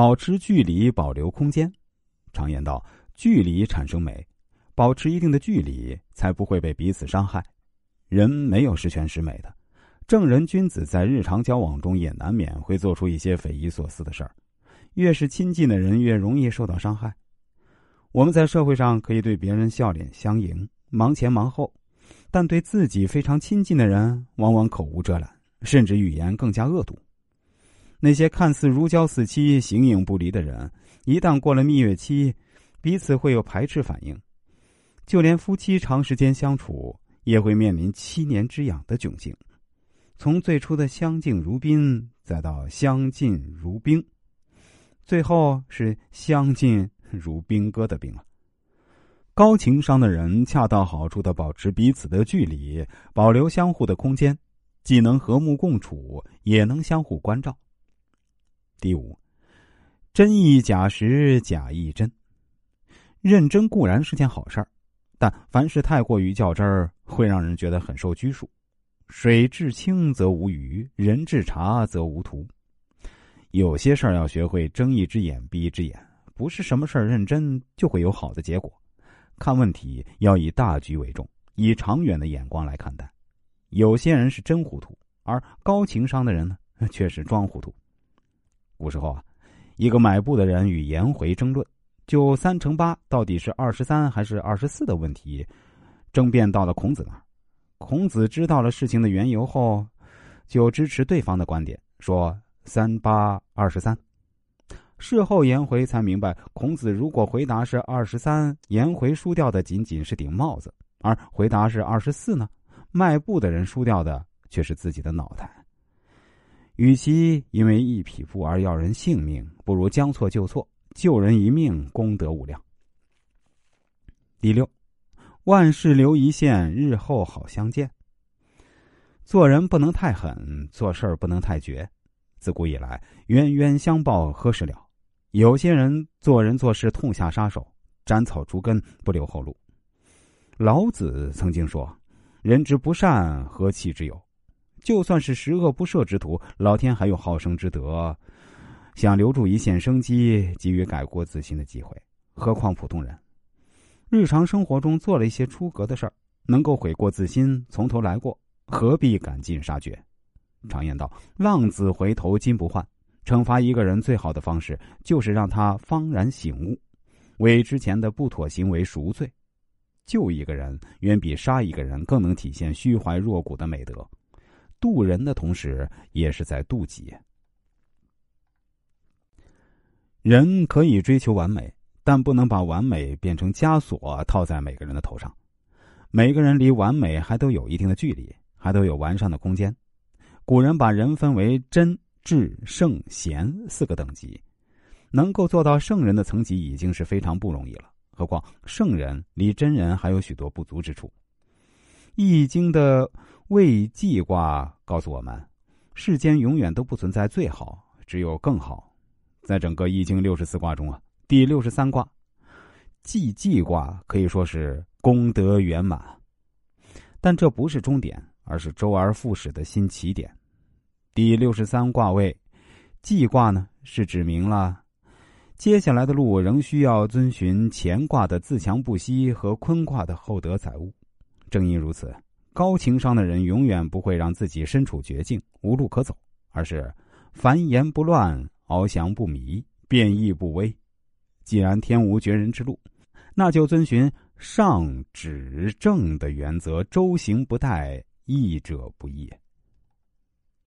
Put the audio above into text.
保持距离，保留空间。常言道，距离产生美，保持一定的距离，才不会被彼此伤害。人没有十全十美的，正人君子在日常交往中也难免会做出一些匪夷所思的事儿。越是亲近的人，越容易受到伤害。我们在社会上可以对别人笑脸相迎，忙前忙后，但对自己非常亲近的人，往往口无遮拦，甚至语言更加恶毒。那些看似如胶似漆、形影不离的人，一旦过了蜜月期，彼此会有排斥反应。就连夫妻长时间相处，也会面临七年之痒的窘境。从最初的相敬如宾，再到相敬如宾，最后是相敬如兵哥的兵了。高情商的人，恰到好处的保持彼此的距离，保留相互的空间，既能和睦共处，也能相互关照。第五，真亦假时，假亦真。认真固然是件好事儿，但凡事太过于较真儿，会让人觉得很受拘束。水至清则无鱼，人至察则无徒。有些事儿要学会睁一只眼闭一只眼，不是什么事儿认真就会有好的结果。看问题要以大局为重，以长远的眼光来看待。有些人是真糊涂，而高情商的人呢，却是装糊涂。古时候啊，一个买布的人与颜回争论，就三乘八到底是二十三还是二十四的问题，争辩到了孔子那儿。孔子知道了事情的缘由后，就支持对方的观点，说三八二十三。事后颜回才明白，孔子如果回答是二十三，颜回输掉的仅仅是顶帽子；而回答是二十四呢，卖布的人输掉的却是自己的脑袋。与其因为一匹布而要人性命，不如将错就错，救人一命，功德无量。第六，万事留一线，日后好相见。做人不能太狠，做事不能太绝。自古以来，冤冤相报何时了？有些人做人做事痛下杀手，斩草除根，不留后路。老子曾经说：“人之不善，何气之有？”就算是十恶不赦之徒，老天还有好生之德，想留住一线生机，给予改过自新的机会。何况普通人，日常生活中做了一些出格的事儿，能够悔过自新，从头来过，何必赶尽杀绝？常言道：“浪子回头金不换。”惩罚一个人最好的方式，就是让他方然醒悟，为之前的不妥行为赎罪。救一个人，远比杀一个人更能体现虚怀若谷的美德。渡人的同时，也是在渡己。人可以追求完美，但不能把完美变成枷锁套在每个人的头上。每个人离完美还都有一定的距离，还都有完善的空间。古人把人分为真、智、圣、贤四个等级，能够做到圣人的层级已经是非常不容易了。何况圣人离真人还有许多不足之处。《易经》的。未济卦告诉我们，世间永远都不存在最好，只有更好。在整个易经六十四卦中啊，第六十三卦既济卦可以说是功德圆满。但这不是终点，而是周而复始的新起点。第六十三卦位济卦呢，是指明了接下来的路仍需要遵循乾卦的自强不息和坤卦的厚德载物。正因如此。高情商的人永远不会让自己身处绝境、无路可走，而是繁衍不乱、翱翔不迷、变异不危。既然天无绝人之路，那就遵循上、止、正的原则，周行不殆，易者不易。